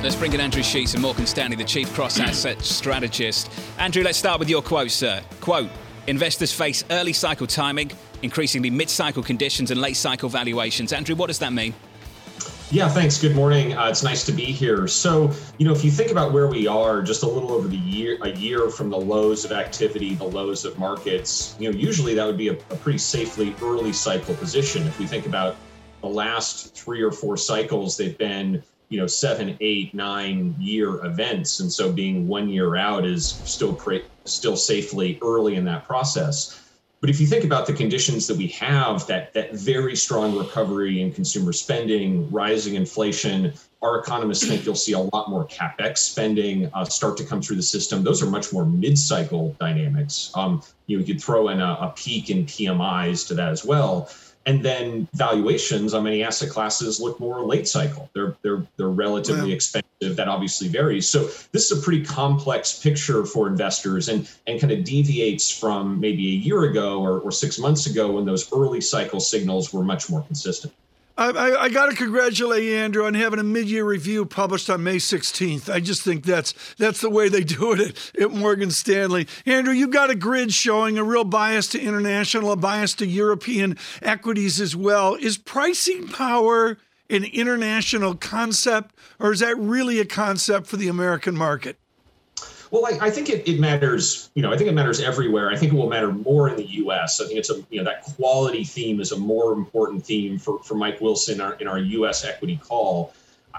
Let's bring in Andrew Sheets and Morgan Stanley, the Chief Cross Asset Strategist. Andrew, let's start with your quote, sir. Quote Investors face early cycle timing, increasingly mid cycle conditions, and late cycle valuations. Andrew, what does that mean? Yeah, thanks. Good morning. Uh, it's nice to be here. So, you know, if you think about where we are, just a little over the year, a year from the lows of activity, the lows of markets, you know, usually that would be a, a pretty safely early cycle position. If we think about the last three or four cycles, they've been you know seven eight nine year events. And so being one year out is still pre- still safely early in that process. But if you think about the conditions that we have that that very strong recovery in consumer spending rising inflation our economists think you'll see a lot more capex spending uh, start to come through the system. Those are much more mid-cycle dynamics. Um, you, know, you could throw in a, a peak in pmis to that as well and then valuations on many asset classes look more late cycle. They're they're they're relatively expensive. That obviously varies. So this is a pretty complex picture for investors, and and kind of deviates from maybe a year ago or, or six months ago when those early cycle signals were much more consistent. I, I, I got to congratulate you, Andrew, on having a mid-year review published on May 16th. I just think that's that's the way they do it at, at Morgan Stanley. Andrew, you've got a grid showing a real bias to international, a bias to European equities as well. Is pricing power an international concept, or is that really a concept for the American market? Well, I, I think it, it, matters. You know, I think it matters everywhere. I think it will matter more in the U.S. I think it's a you know that quality theme is a more important theme for for Mike Wilson in our, in our U.S. equity call.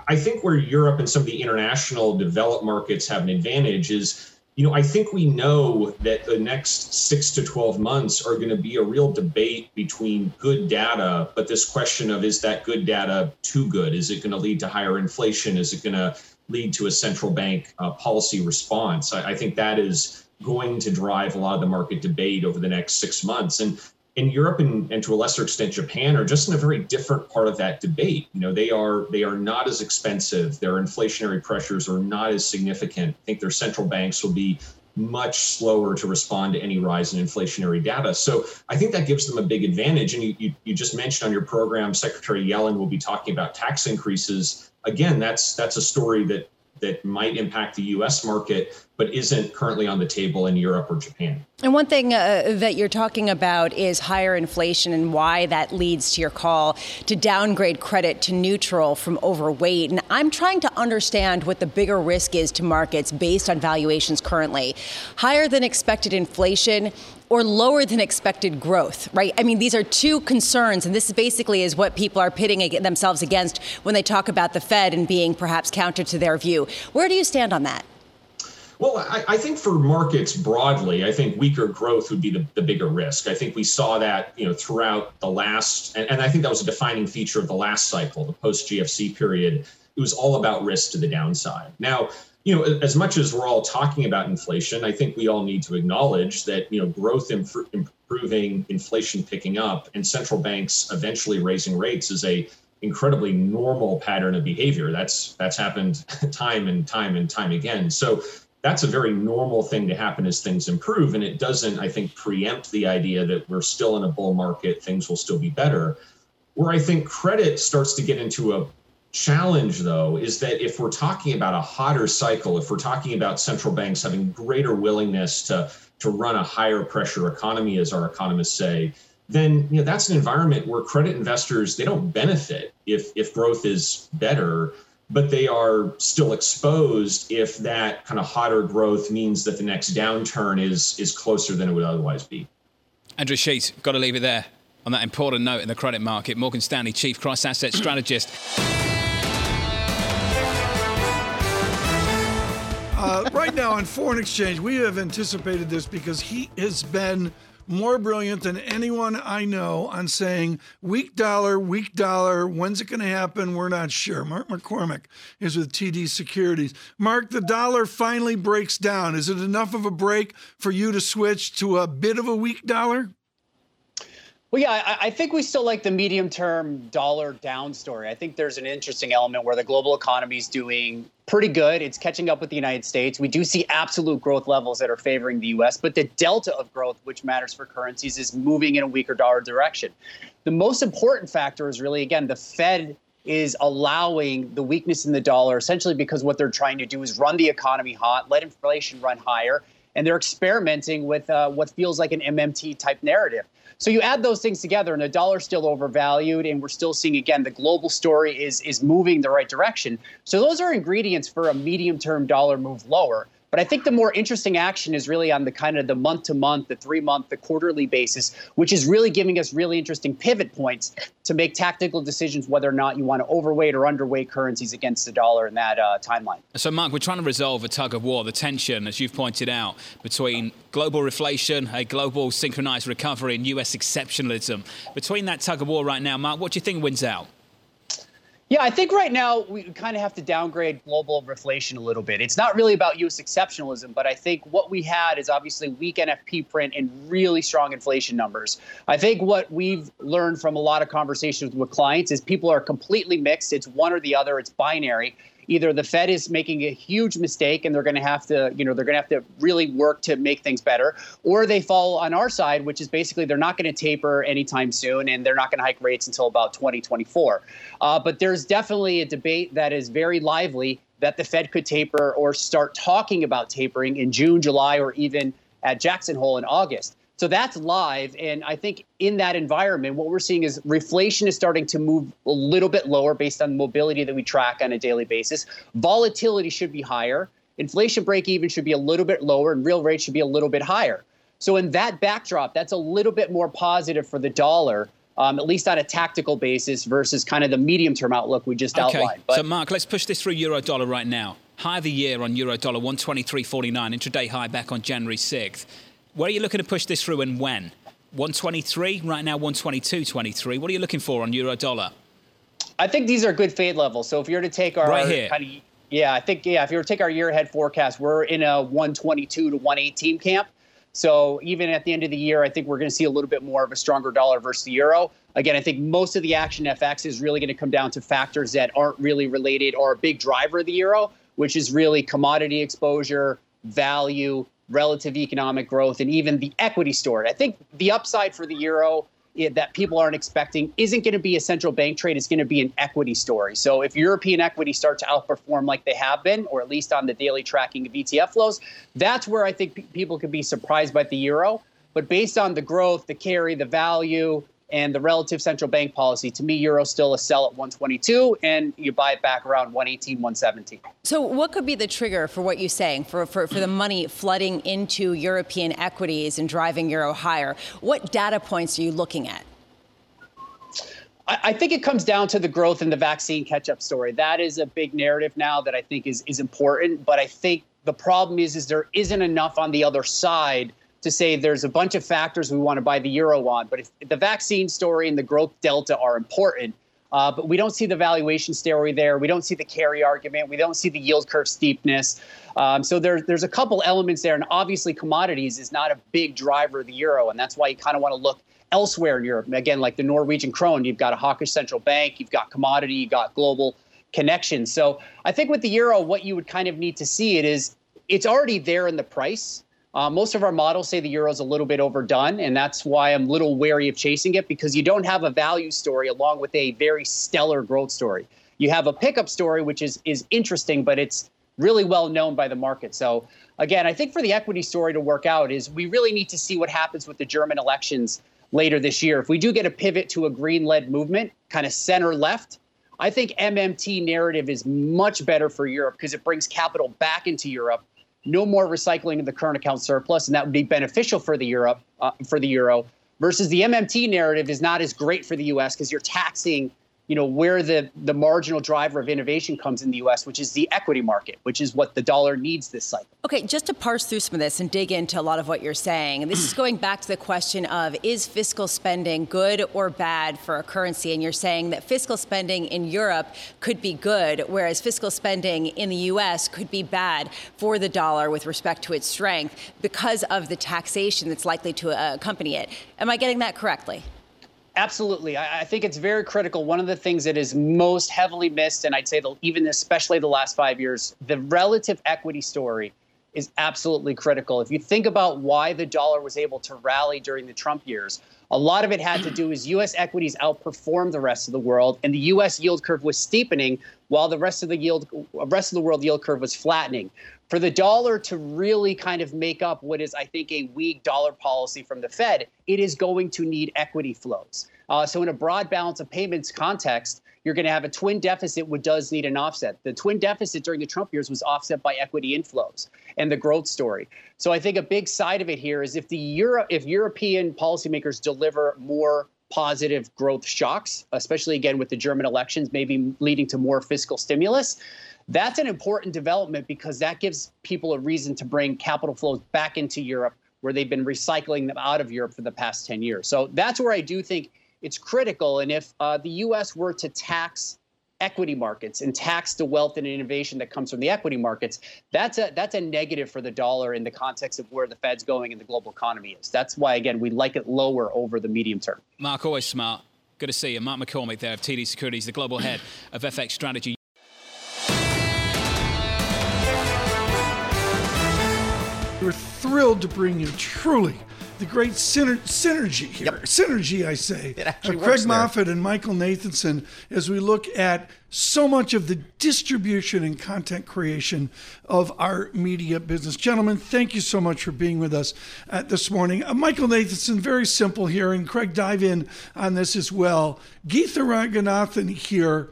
I think where Europe and some of the international developed markets have an advantage is, you know, I think we know that the next six to 12 months are going to be a real debate between good data, but this question of is that good data too good? Is it going to lead to higher inflation? Is it going to lead to a central bank uh, policy response. I, I, think that is going to drive a lot of the market debate over the next six months. And in Europe and, and to a lesser extent Japan are just in a very different part of that debate. You know, they are they are not as expensive. Their inflationary pressures are not as significant. I think their central banks will be much slower to respond to any rise in inflationary data. So I think that gives them a big advantage. And you, you, you, just mentioned on your program, Secretary Yellen will be talking about tax increases again, that's that's a story that that might impact the US market, but isn't currently on the table in Europe or Japan. And one thing uh, that you're talking about is higher inflation and why that leads to your call to downgrade credit to neutral from overweight. And I'm trying to understand what the bigger risk is to markets based on valuations currently. Higher than expected inflation or lower than expected growth, right? I mean, these are two concerns, and this basically is what people are pitting themselves against when they talk about the Fed and being perhaps counter to their view. Where do you stand on that? Well, I, I, think for markets broadly, I think weaker growth would be the, the bigger risk. I think we saw that, you know, throughout the last, and, and I think that was a defining feature of the last cycle, the post GFC period. It was all about risk to the downside. Now, you know, as much as we're all talking about inflation, I think we all need to acknowledge that, you know, growth improving, inflation picking up, and central banks eventually raising rates is a incredibly normal pattern of behavior. That's that's happened time and time and time again. So that's a very normal thing to happen as things improve, and it doesn't, I think, preempt the idea that we're still in a bull market, things will still be better. Where I think credit starts to get into a challenge though is that if we're talking about a hotter cycle if we're talking about central banks having greater willingness to to run a higher pressure economy as our economists say then you know that's an environment where credit investors they don't benefit if if growth is better but they are still exposed if that kind of hotter growth means that the next downturn is is closer than it would otherwise be. Andrew sheets got to leave it there on that important note in the credit market. Morgan stanley chief cross asset strategist right now on foreign exchange, we have anticipated this because he has been more brilliant than anyone I know on saying weak dollar, weak dollar. When's it going to happen? We're not sure. Mark McCormick is with TD Securities. Mark, the dollar finally breaks down. Is it enough of a break for you to switch to a bit of a weak dollar? Well, yeah, I, I, think we still like the medium term dollar down story. I think there's an interesting element where the global economy is doing pretty good. It's catching up with the United States. We do see absolute growth levels that are favoring the US, but the delta of growth, which matters for currencies, is moving in a weaker dollar direction. The most important factor is really, again, the Fed is allowing the weakness in the dollar essentially because what they're trying to do is run the economy hot, let inflation run higher, and they're experimenting with uh, what feels like an MMT type narrative. So you add those things together, and the dollar's still overvalued, and we're still seeing again the global story is is moving the right direction. So those are ingredients for a medium term dollar move lower. But I think the more interesting action is really on the kind of the month to month, the three month, the quarterly basis, which is really giving us really interesting pivot points to make tactical decisions whether or not you want to overweight or underweight currencies against the dollar in that uh, timeline. So, Mark, we're trying to resolve a tug of war, the tension, as you've pointed out, between global reflation, a global synchronized recovery, and US exceptionalism. Between that tug of war right now, Mark, what do you think wins out? Yeah, I think right now we kind of have to downgrade global reflation a little bit. It's not really about U.S. exceptionalism, but I think what we had is obviously weak NFP print and really strong inflation numbers. I think what we've learned from a lot of conversations with clients is people are completely mixed. It's one or the other, it's binary either the Fed is making a huge mistake and they're going to have to, you know, they're going to have to really work to make things better, or they fall on our side, which is basically they're not going to taper anytime soon and they're not going to hike rates until about 2024. Uh, but there's definitely a debate that is very lively that the Fed could taper or start talking about tapering in June, July, or even at Jackson Hole in August. So that's live. And I think in that environment, what we're seeing is reflation is starting to move a little bit lower based on mobility that we track on a daily basis. Volatility should be higher. Inflation break even should be a little bit lower, and real rates should be a little bit higher. So, in that backdrop, that's a little bit more positive for the dollar. Um, at least on a tactical basis versus kind of the medium term outlook we just okay. outlined. But, so, Mark, let's push this through euro dollar right now. High of the year on euro dollar, 123.49, intraday high back on January 6th. Where are you looking to push this through and when? 123 right now 122.23 what are you looking for on euro dollar? I think these are good fade levels. So if you're to take our right here. Kind of, yeah i think yeah if you were to take our year ahead forecast we're in a 122 to 118 camp. So even at the end of the year i think we're going to see a little bit more of a stronger dollar versus the euro. Again i think most of the action fx is really going to come down to factors that aren't really related or a big driver of the euro which is really commodity exposure value relative economic growth, and even the equity story. I think the upside for the euro eh, that people aren't expecting isn't going to be a central bank trade, it's going to be an equity story. So if European equities start to outperform like they have been, or at least on the daily tracking of ETF flows, that's where I think people could be surprised by the euro. But based on the growth, the carry, the value, and the relative central bank policy. To me, euro still a sell at 122, and you buy it back around 118, 117. So, what could be the trigger for what you're saying for, for, for the money flooding into European equities and driving euro higher? What data points are you looking at? I think it comes down to the growth in the vaccine catch-up story. That is a big narrative now that I think is is important. But I think the problem is is there isn't enough on the other side to say there's a bunch of factors we want to buy the euro on. But if the vaccine story and the growth delta are important, uh, but we don't see the valuation story there. We don't see the carry argument. We don't see the yield curve steepness. Um, so there, there's a couple elements there. And obviously, commodities is not a big driver of the euro. And that's why you kind of want to look elsewhere in Europe. Again, like the Norwegian krone, you've got a hawkish central bank, you've got commodity, you've got global connections. So I think with the euro, what you would kind of need to see it is it's already there in the price. Uh, most of our models say the euro is a little bit overdone, and that's why I'm a little wary of chasing it because you don't have a value story along with a very stellar growth story. You have a pickup story, which is is interesting, but it's really well known by the market. So again, I think for the equity story to work out is we really need to see what happens with the German elections later this year. If we do get a pivot to a green-led movement, kind of center left, I think MMT narrative is much better for Europe because it brings capital back into Europe no more recycling of the current account surplus, and that would be beneficial for the Europe uh, for the euro. Versus the MMT narrative is not as great for the U.S. because you're taxing you know where the the marginal driver of innovation comes in the US which is the equity market which is what the dollar needs this cycle. Okay, just to parse through some of this and dig into a lot of what you're saying. This is going back to the question of is fiscal spending good or bad for a currency and you're saying that fiscal spending in Europe could be good whereas fiscal spending in the US could be bad for the dollar with respect to its strength because of the taxation that's likely to accompany it. Am I getting that correctly? Absolutely. I, I, think it's very critical. One of the things that is most heavily missed, and I'd say the, even especially the last five years, the relative equity story is absolutely critical. If you think about why the dollar was able to rally during the Trump years, a lot of it had to do with U.S. equities outperformed the rest of the world, and the U.S. yield curve was steepening while the rest of the yield, rest of the world yield curve was flattening. For the dollar to really kind of make up what is, I think, a weak dollar policy from the Fed, it is going to need equity flows. Uh, so, in a broad balance of payments context, you're going to have a twin deficit, which does need an offset. The twin deficit during the Trump years was offset by equity inflows and the growth story. So I think a big side of it here is if the Euro, if European policymakers deliver more positive growth shocks, especially again with the German elections, maybe leading to more fiscal stimulus. That's an important development because that gives people a reason to bring capital flows back into Europe where they've been recycling them out of Europe for the past 10 years. So that's where I do think it's critical. And if uh, the U.S. were to tax equity markets and tax the wealth and innovation that comes from the equity markets, that's a that's a negative for the dollar in the context of where the Fed's going and the global economy is. That's why again we like it lower over the medium term. Mark, always smart. Good to see you. Mark McCormick there of TD Securities, the global head of FX strategy. We're thrilled to bring you truly the great syner- synergy here. Yep. Synergy, I say. It actually uh, Craig Moffett and Michael Nathanson as we look at so much of the distribution and content creation of our media business. Gentlemen, thank you so much for being with us uh, this morning. Uh, Michael Nathanson, very simple here, and Craig, dive in on this as well. Geetha Ranganathan here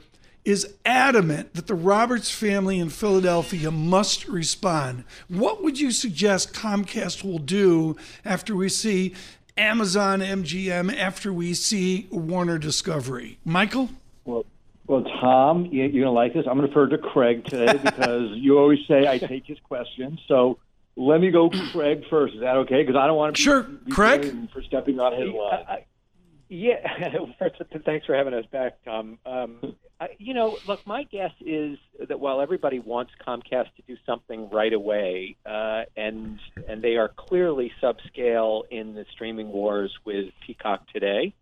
is adamant that the Roberts family in Philadelphia must respond. What would you suggest Comcast will do after we see Amazon MGM, after we see Warner Discovery? Michael? Well, well, Tom, you're going to like this. I'm going to refer to Craig today because you always say I take his questions. So let me go Craig first. Is that okay? Because I don't want to be, sure, be Craig, for stepping on his line. I, I, yeah, thanks for having us back, Tom. Um, I, you know, look, my guess is that while everybody wants Comcast to do something right away, uh, and and they are clearly subscale in the streaming wars with Peacock today,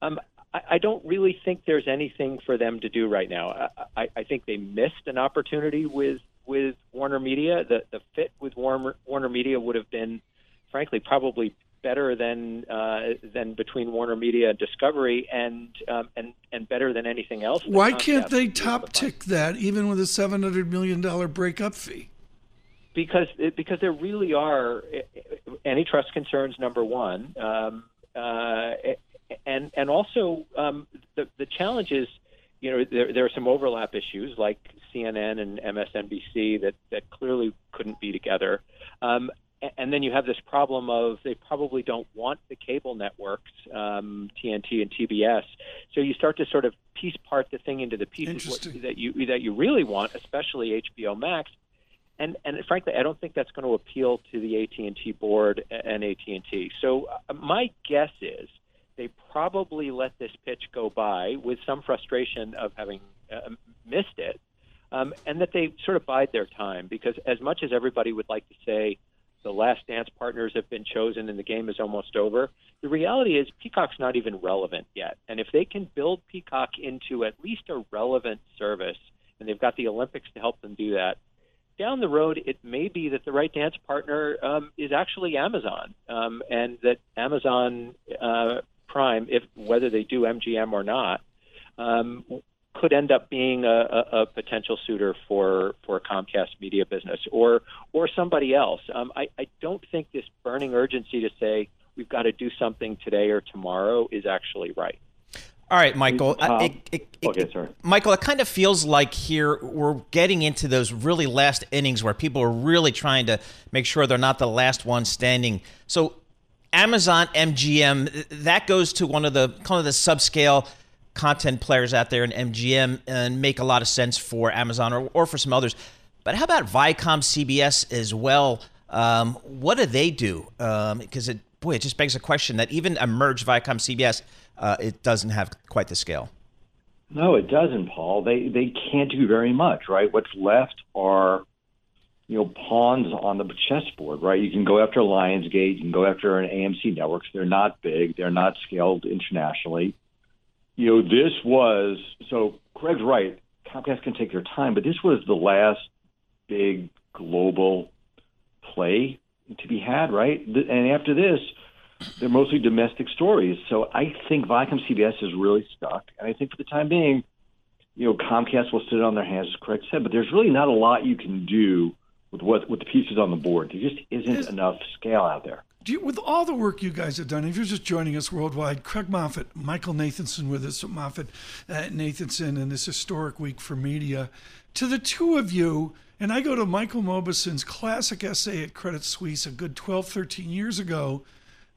um, I, I don't really think there's anything for them to do right now. I, I think they missed an opportunity with with Warner Media. The the fit with Warner Warner Media would have been, frankly, probably better than uh, than between Warner Media and Discovery, and um, and and better than anything else. Why can't they top tick that even with a seven hundred million dollar breakup fee? Because because there really are antitrust concerns. Number one, um, uh, and and also um, the the challenge is, you know, there there are some overlap issues like CNN and MSNBC that that clearly couldn't be together. Um, and then you have this problem of they probably don't want the cable networks, um, TNT and TBS. So you start to sort of piece part the thing into the pieces that you that you really want, especially HBO Max. And and frankly, I don't think that's going to appeal to the AT and T board and AT and T. So uh, my guess is they probably let this pitch go by with some frustration of having uh, missed it, um, and that they sort of bide their time because as much as everybody would like to say the last dance partners have been chosen and the game is almost over. The reality is Peacock's not even relevant yet. And if they can build Peacock into at least a relevant service, and they've got the Olympics to help them do that, down the road, it may be that the right dance partner um, is actually Amazon, um, and that Amazon uh, Prime, if whether they do MGM or not, um, could end up being a, a, a, potential suitor for for Comcast media business or or somebody else. Um, I, I don't think this burning urgency to say we've got to do something today or tomorrow is actually right. All right, Michael. Uh, it, it, it, okay, sorry. Michael, it kind of feels like here we're getting into those really last innings where people are really trying to make sure they're not the last one standing. So, Amazon MGM, that goes to one of the kind of the subscale content players out there in MGM and make a lot of sense for Amazon or, or for some others. But how about Viacom CBS as well? Um, what do they do? Because um, it boy, it just begs a question that even a merged Viacom CBS, uh, it doesn't have quite the scale. No, it doesn't, Paul. They they can't do very much, right? What's left are you know pawns on the chessboard, right? You can go after Lionsgate, you can go after an AMC networks. They're not big, they're not scaled internationally. You know, this was so. Craig's right. Comcast can take their time, but this was the last big global play to be had, right? And after this, they're mostly domestic stories. So I think Viacom CBS is really stuck. And I think for the time being, you know, Comcast will sit on their hands, as Craig said, but there's really not a lot you can do with what with the pieces on the board. There just isn't is, enough scale out there. You, with all the work you guys have done, if you're just joining us worldwide, Craig Moffett, Michael Nathanson with us, Moffett, uh, Nathanson, and this historic week for media. To the two of you, and I go to Michael Mauboussin's classic essay at Credit Suisse a good 12, 13 years ago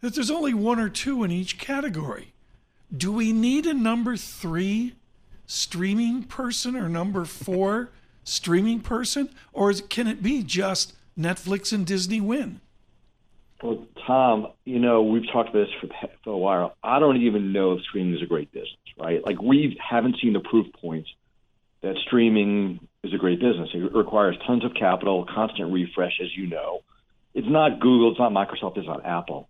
that there's only one or two in each category. Do we need a number three streaming person or number four streaming person? Or is, can it be just Netflix and Disney win? Well, Tom, you know, we've talked about this for, for a while. I don't even know if streaming is a great business, right? Like, we haven't seen the proof points that streaming is a great business. It requires tons of capital, constant refresh, as you know. It's not Google, it's not Microsoft, it's not Apple.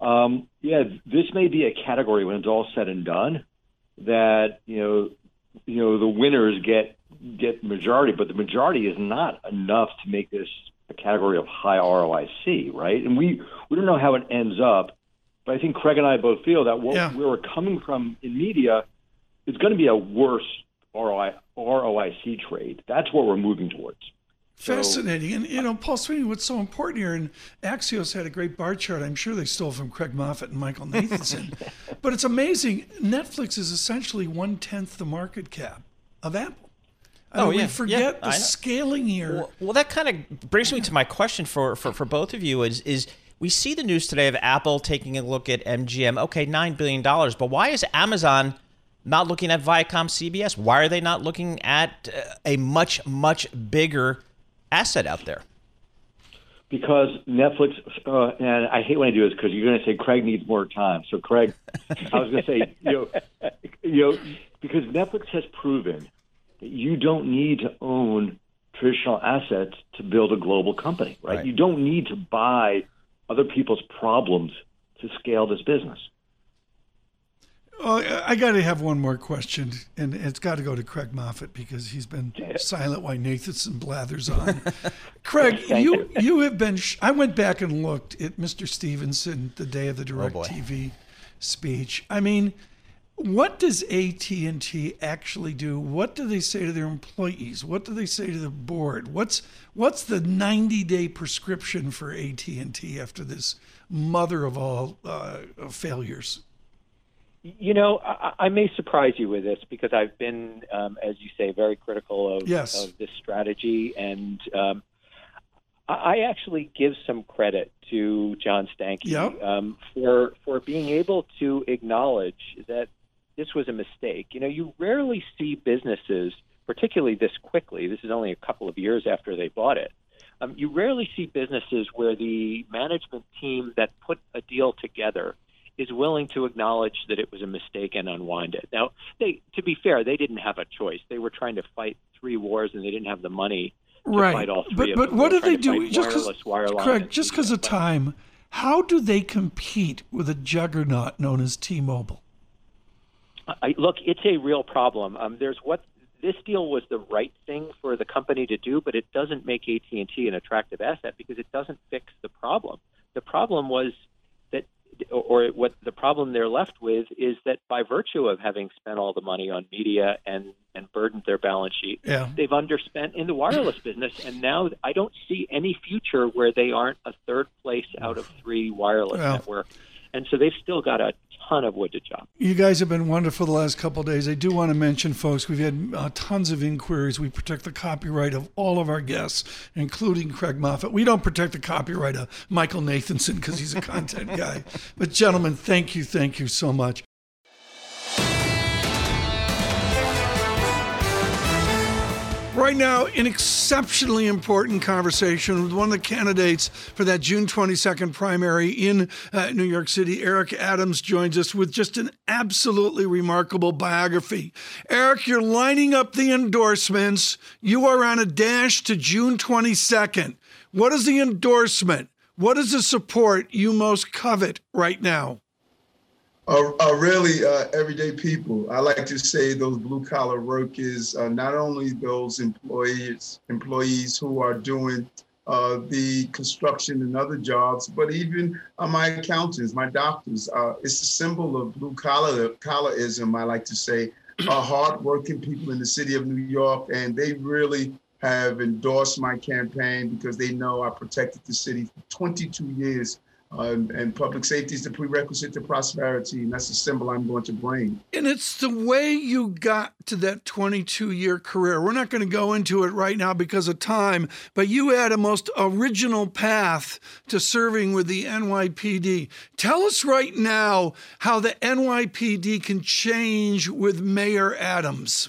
Um, yeah, this may be a category when it's all said and done that you know, you know, the winners get get majority, but the majority is not enough to make this a category of high ROIC, right? And we we don't know how it ends up, but I think Craig and I both feel that what yeah. we're coming from in media is going to be a worse ROI, ROIC trade. That's what we're moving towards. Fascinating. And, you know, Paul Sweeney, what's so important here, and Axios had a great bar chart. I'm sure they stole from Craig Moffett and Michael Nathanson. but it's amazing. Netflix is essentially one tenth the market cap of Apple. I oh, mean, yeah. We forget yeah, the scaling here. Well, well that kind of brings me to my question for, for, for both of you is, is we see the news today of Apple taking a look at MGM. Okay, $9 billion. But why is Amazon not looking at Viacom CBS? Why are they not looking at uh, a much, much bigger asset out there? Because Netflix, uh, and I hate when I do this because you're going to say Craig needs more time. So, Craig, I was going to say, you know, you know, because Netflix has proven that you don't need to own traditional assets to build a global company, right? right? You don't need to buy other people's problems to scale this business. Oh, I got to have one more question, and it's got to go to Craig Moffett because he's been silent while Nathanson blathers on. Craig, you you have been. Sh- I went back and looked at Mr. Stephenson the day of the oh, Direct oh TV speech. I mean, what does AT and T actually do? What do they say to their employees? What do they say to the board? What's what's the ninety day prescription for AT and T after this mother of all uh, failures? You know, I, I, may surprise you with this because I've been, um, as you say, very critical of, yes. of this strategy, and um, I actually give some credit to John Stankey yep. um, for for being able to acknowledge that this was a mistake. You know, you rarely see businesses, particularly this quickly. This is only a couple of years after they bought it. Um, you rarely see businesses where the management team that put a deal together is willing to acknowledge that it was a mistake and unwind it. Now, they, to be fair, they didn't have a choice. They were trying to fight three wars, and they didn't have the money to right. fight all three. But but what do they do? Just because, Craig, just because of time, how do they compete with a juggernaut known as T-Mobile? I, look, it's a real problem. Um, there's what this deal was the right thing for the company to do, but it doesn't make AT&T an attractive asset because it doesn't fix the problem. The problem was that, or what the problem they're left with is that by virtue of having spent all the money on media and and burdened their balance sheet, yeah. they've underspent in the wireless business, and now I don't see any future where they aren't a third place out of three wireless well, network, and so they've still got a ton of wood to chop. You guys have been wonderful the last couple days. I do want to mention, folks, we've had uh, tons of inquiries. We protect the copyright of all of our guests, including Craig Moffett. We don't protect the copyright of Michael Nathanson because he's a content guy. But, gentlemen, thank you, thank you so much. Right now, an exceptionally important conversation with one of the candidates for that June 22nd primary in uh, New York City. Eric Adams joins us with just an absolutely remarkable biography. Eric, you're lining up the endorsements. You are on a dash to June 22nd. What is the endorsement? What is the support you most covet right now? Are, are really uh, everyday people. I like to say those blue collar workers, uh, not only those employees employees who are doing uh, the construction and other jobs, but even uh, my accountants, my doctors. Uh, it's a symbol of blue collar collarism. I like to say, uh, hardworking people in the city of New York, and they really have endorsed my campaign because they know I protected the city for 22 years uh, and public safety is the prerequisite to prosperity, and that's the symbol I'm going to bring. And it's the way you got to that 22 year career. We're not going to go into it right now because of time, but you had a most original path to serving with the NYPD. Tell us right now how the NYPD can change with Mayor Adams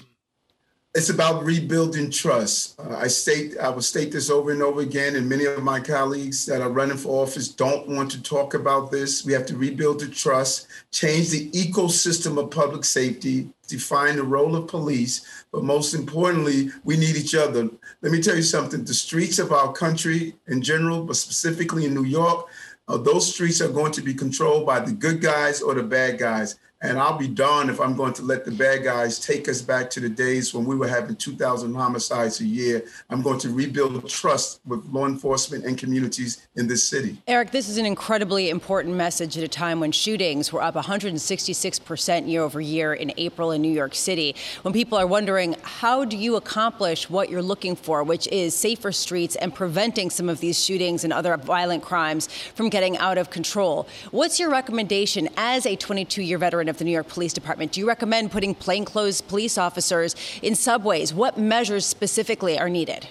it's about rebuilding trust. Uh, I state I will state this over and over again, and many of my colleagues that are running for office don't want to talk about this. We have to rebuild the trust, change the ecosystem of public safety, define the role of police, but most importantly, we need each other. Let me tell you something: the streets of our country in general, but specifically in New York, uh, those streets are going to be controlled by the good guys or the bad guys. And I'll be darned if I'm going to let the bad guys take us back to the days when we were having 2,000 homicides a year. I'm going to rebuild trust with law enforcement and communities in this city. Eric, this is an incredibly important message at a time when shootings were up 166% year over year in April in New York City. When people are wondering, how do you accomplish what you're looking for, which is safer streets and preventing some of these shootings and other violent crimes from getting out of control? What's your recommendation as a 22 year veteran? Of the New York Police Department. Do you recommend putting plainclothes police officers in subways? What measures specifically are needed?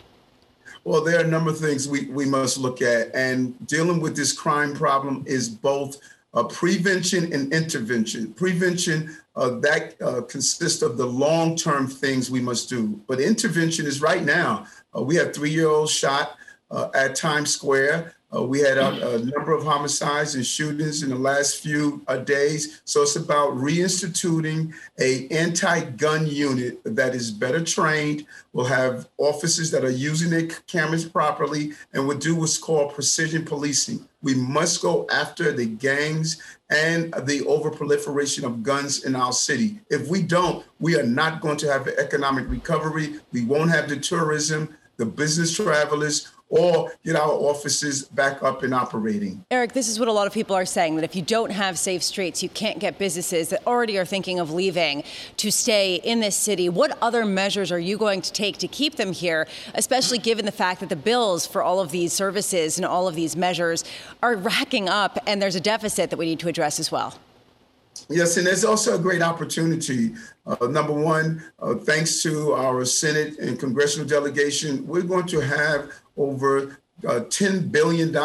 Well, there are a number of things we, we must look at. And dealing with this crime problem is both uh, prevention and intervention. Prevention, uh, that uh, consists of the long term things we must do. But intervention is right now. Uh, we have three year olds shot uh, at Times Square. Uh, we had a, a, number of homicides and shootings in the last few uh, days. So it's about reinstituting a anti-gun unit that is better trained, will have officers that are using their cameras properly, and will do what's called precision policing. We must go after the gangs and the overproliferation of guns in our city. If we don't, we are not going to have economic recovery. We won't have the tourism, the business travelers or get our offices back up and operating. Eric, this is what a lot of people are saying that if you don't have safe streets, you can't get businesses that already are thinking of leaving to stay in this city. What other measures are you going to take to keep them here, especially given the fact that the bills for all of these services and all of these measures are racking up and there's a deficit that we need to address as well? Yes, and there's also a great opportunity. Uh, number one, uh, thanks to our Senate and congressional delegation, we're going to have over uh, $10 billion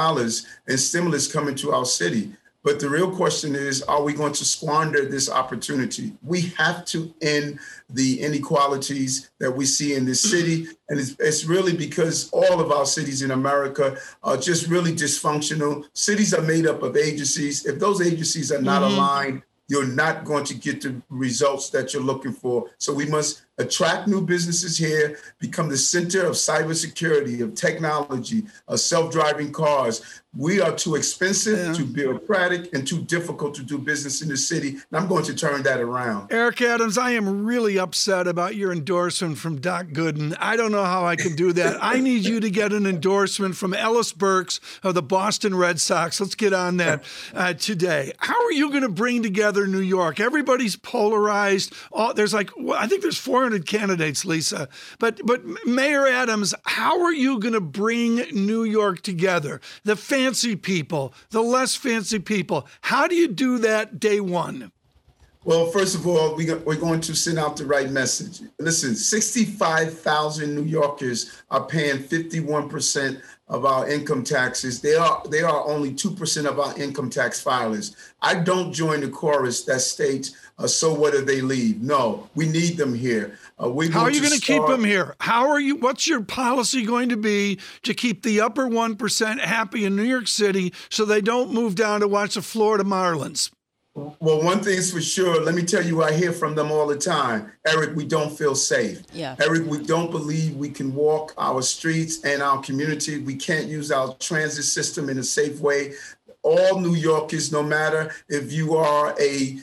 in stimulus coming to our city. But the real question is are we going to squander this opportunity? We have to end the inequalities that we see in this city. And it's, it's, really because all of our cities in America are just really dysfunctional. Cities are made up of agencies. If those agencies are not mm-hmm. aligned, you're not going to get the results that you're looking for. So we must attract new businesses here, become the center of cybersecurity, of technology, of self-driving cars. We are too expensive, yeah. too bureaucratic, and too difficult to do business in the city. And I'm going to turn that around. Eric Adams, I am really upset about your endorsement from Doc Gooden. I don't know how I can do that. I need you to get an endorsement from Ellis Burks of the Boston Red Sox. Let's get on that uh, today. How are you going to bring together New York? Everybody's polarized. Oh, there's like, I think there's 400 candidates, Lisa. But but Mayor Adams, how are you going to bring New York together? The fancy people, the less fancy people. How do you do that day one? Well, first of all, we, we're going to send out the right message. Listen, 65,000 New Yorkers are paying 51% of our income taxes. They are they are only 2% of our income tax filers. I don't join the chorus that states, uh, so what if they leave? No, we need them here. Uh, How are you going to keep them here? How are you? What's your policy going to be to keep the upper 1% happy in New York City so they don't move down to watch the Florida Marlins? Well, one thing's for sure. Let me tell you, I hear from them all the time. Eric, we don't feel safe. Yeah. Eric, we don't believe we can walk our streets and our community. We can't use our transit system in a safe way. All New Yorkers, no matter if you are a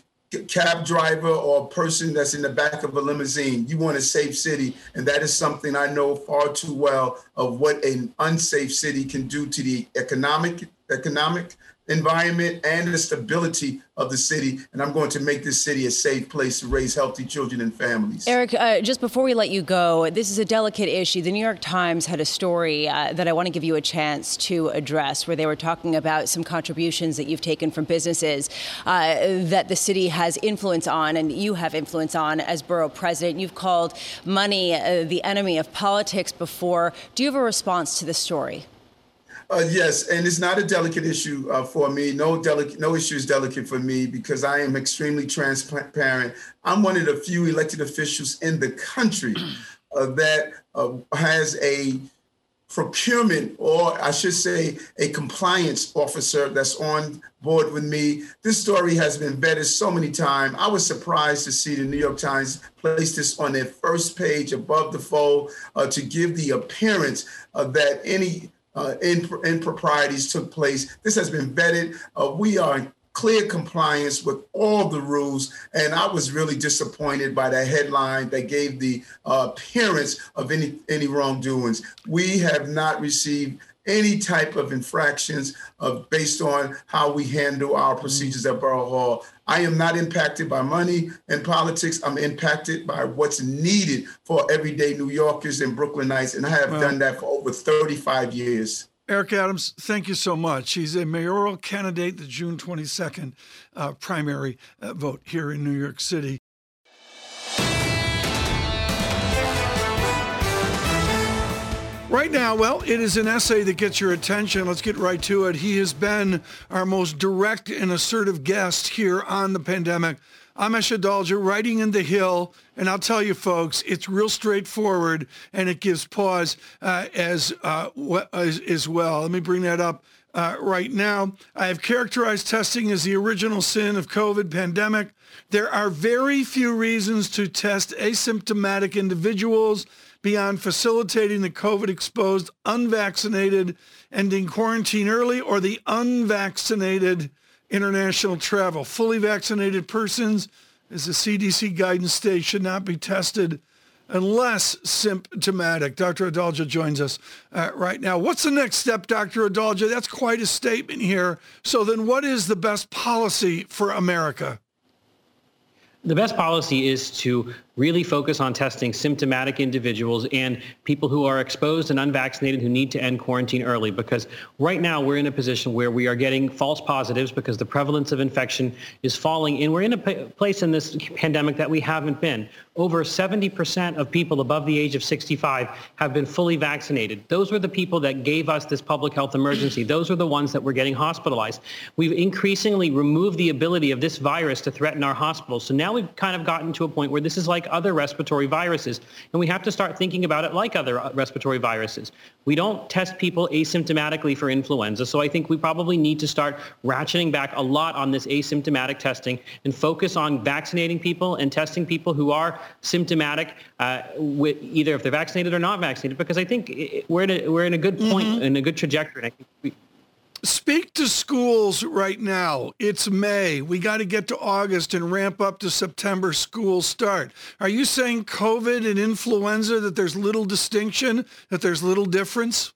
cab driver or a person that's in the back of a limousine, you want a safe city. And that is something I know far too well of what an unsafe city can do to the economic economic environment and the stability of the city. And I'm going to make this city a safe place to raise healthy children and families. Eric, uh, just before we let you go, this is a delicate issue. The New York Times had a story uh, that I want to give you a chance to address where they were talking about some contributions that you've taken from businesses uh, that the city has influence on and you have influence on as borough president. You've called money uh, the enemy of politics before. Do you have a response to the story? Uh, yes, and it's not a delicate issue uh, for me. No delicate, no issue is delicate for me because I am extremely transparent. I'm one of the few elected officials in the country uh, that uh, has a procurement, or I should say, a compliance officer that's on board with me. This story has been vetted so many times. I was surprised to see the New York Times place this on their first page above the fold uh, to give the appearance uh, that any uh, improprieties took place. This has been vetted. Uh, we are in clear compliance with all the rules. And I was really disappointed by that headline that gave the uh, appearance of any, any wrongdoings. We have not received any type of infractions of based on how we handle our procedures at Borough Hall. I am not impacted by money and politics. I'm impacted by what's needed for everyday New Yorkers and Brooklynites, and I have done that for over 35 years. Eric Adams, thank you so much. He's a mayoral candidate, the June 22nd uh, primary uh, vote here in New York City. Right now, well, it is an essay that gets your attention. Let's get right to it. He has been our most direct and assertive guest here on the pandemic. Amesh Adalja writing in The Hill, and I'll tell you folks, it's real straightforward and it gives pause uh, as, uh, as, as well. Let me bring that up uh, right now. I have characterized testing as the original sin of COVID pandemic. There are very few reasons to test asymptomatic individuals beyond facilitating the COVID exposed unvaccinated ending quarantine early or the unvaccinated international travel. Fully vaccinated persons, as the CDC guidance states, should not be tested unless symptomatic. Dr. Adalja joins us uh, right now. What's the next step, Dr. Adalja? That's quite a statement here. So then what is the best policy for America? The best policy is to really focus on testing symptomatic individuals and people who are exposed and unvaccinated who need to end quarantine early because right now we're in a position where we are getting false positives because the prevalence of infection is falling and we're in a place in this pandemic that we haven't been. Over 70% of people above the age of 65 have been fully vaccinated. Those were the people that gave us this public health emergency. Those are the ones that were getting hospitalized. We've increasingly removed the ability of this virus to threaten our hospitals. So now we've kind of gotten to a point where this is like other respiratory viruses. And we have to start thinking about it like other uh, respiratory viruses. We don't test people asymptomatically for influenza. So I think we probably need to start ratcheting back a lot on this asymptomatic testing and focus on vaccinating people and testing people who are symptomatic, uh, with either if they're vaccinated or not vaccinated, because I think we're in a, we're in a good point, mm-hmm. in a good trajectory. Speak to schools right now. It's May. We got to get to August and ramp up to September school start. Are you saying COVID and influenza that there's little distinction, that there's little difference?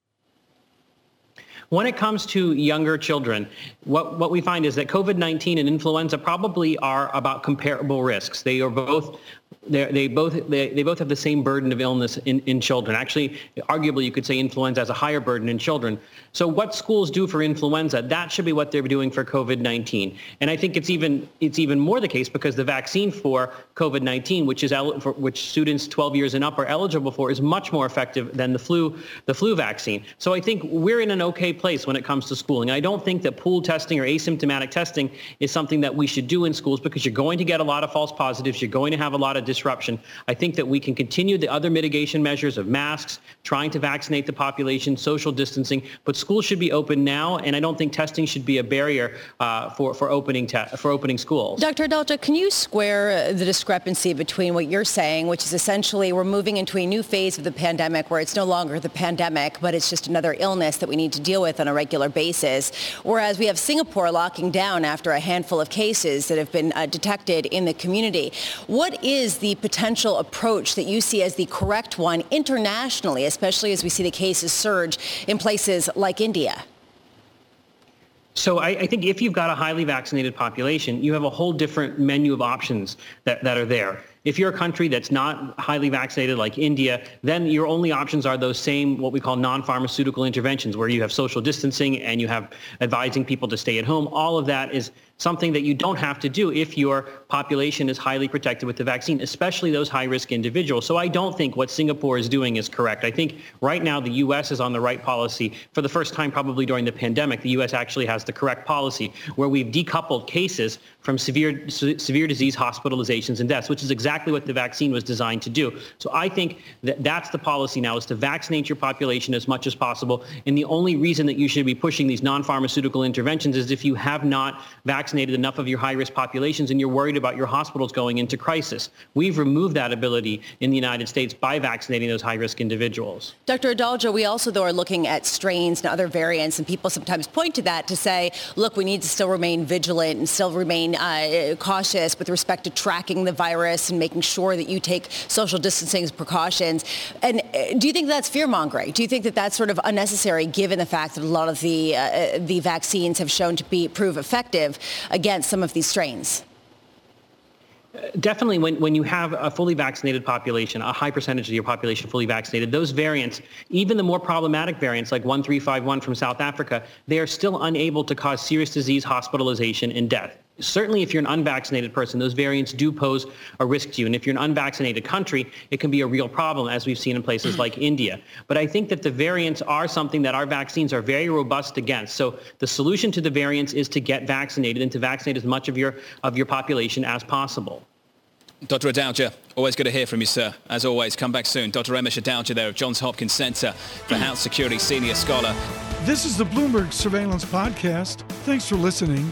When it comes to younger children, what, what we find is that COVID-19 and influenza probably are about comparable risks. They are both they both they, they both have the same burden of illness in, in children. Actually, arguably, you could say influenza has a higher burden in children. So what schools do for influenza, that should be what they're doing for COVID-19. And I think it's even it's even more the case because the vaccine for COVID-19, which is el- for, which students 12 years and up are eligible for, is much more effective than the flu the flu vaccine. So I think we're in an okay place when it comes to schooling. I don't think that pool testing or asymptomatic testing is something that we should do in schools because you're going to get a lot of false positives. You're going to have a lot of disruption. I think that we can continue the other mitigation measures of masks, trying to vaccinate the population, social distancing, but schools should be open now, and I don't think testing should be a barrier uh, for for opening te- for opening schools. Dr. Adalja, can you square the discrepancy between what you're saying, which is essentially we're moving into a new phase of the pandemic where it's no longer the pandemic, but it's just another illness that we need to deal with on a regular basis, whereas we have Singapore locking down after a handful of cases that have been uh, detected in the community. What is the potential approach that you see as the correct one internationally, especially as we see the cases surge in places like India? So I, I, think if you've got a highly vaccinated population, you have a whole different menu of options that, that are there. If you're a country that's not highly vaccinated like India, then your only options are those same what we call non-pharmaceutical interventions where you have social distancing and you have advising people to stay at home. All of that is something that you don't have to do if your population is highly protected with the vaccine, especially those high-risk individuals. So I don't think what Singapore is doing is correct. I think right now the U.S. is on the right policy. For the first time probably during the pandemic, the U.S. actually has the correct policy where we've decoupled cases from severe, severe disease hospitalizations and deaths, which is exactly what the vaccine was designed to do. So I think that that's the policy now is to vaccinate your population as much as possible. And the only reason that you should be pushing these non-pharmaceutical interventions is if you have not vaccinated vaccinated enough of your high-risk populations and you're worried about your hospitals going into crisis. We've removed that ability in the United States by vaccinating those high-risk individuals. Dr. Adalja, we also, though, are looking at strains and other variants, and people sometimes point to that to say, look, we need to still remain vigilant and still remain uh, cautious with respect to tracking the virus and making sure that you take social distancing precautions. And uh, do you think that's fear-mongering? Do you think that that's sort of unnecessary given the fact that a lot of the, uh, the vaccines have shown to be prove effective against some of these strains? Definitely, when, when you have a fully vaccinated population, a high percentage of your population fully vaccinated, those variants, even the more problematic variants like 1351 from South Africa, they are still unable to cause serious disease, hospitalization, and death certainly if you're an unvaccinated person, those variants do pose a risk to you. And if you're an unvaccinated country, it can be a real problem, as we've seen in places like mm-hmm. India. But I think that the variants are something that our vaccines are very robust against. So the solution to the variants is to get vaccinated and to vaccinate as much of your, of your population as possible. Dr. Adalja, always good to hear from you, sir. As always, come back soon. Dr. Amesh Adalja there of Johns Hopkins Center for Health Security Senior Scholar. This is the Bloomberg Surveillance Podcast. Thanks for listening.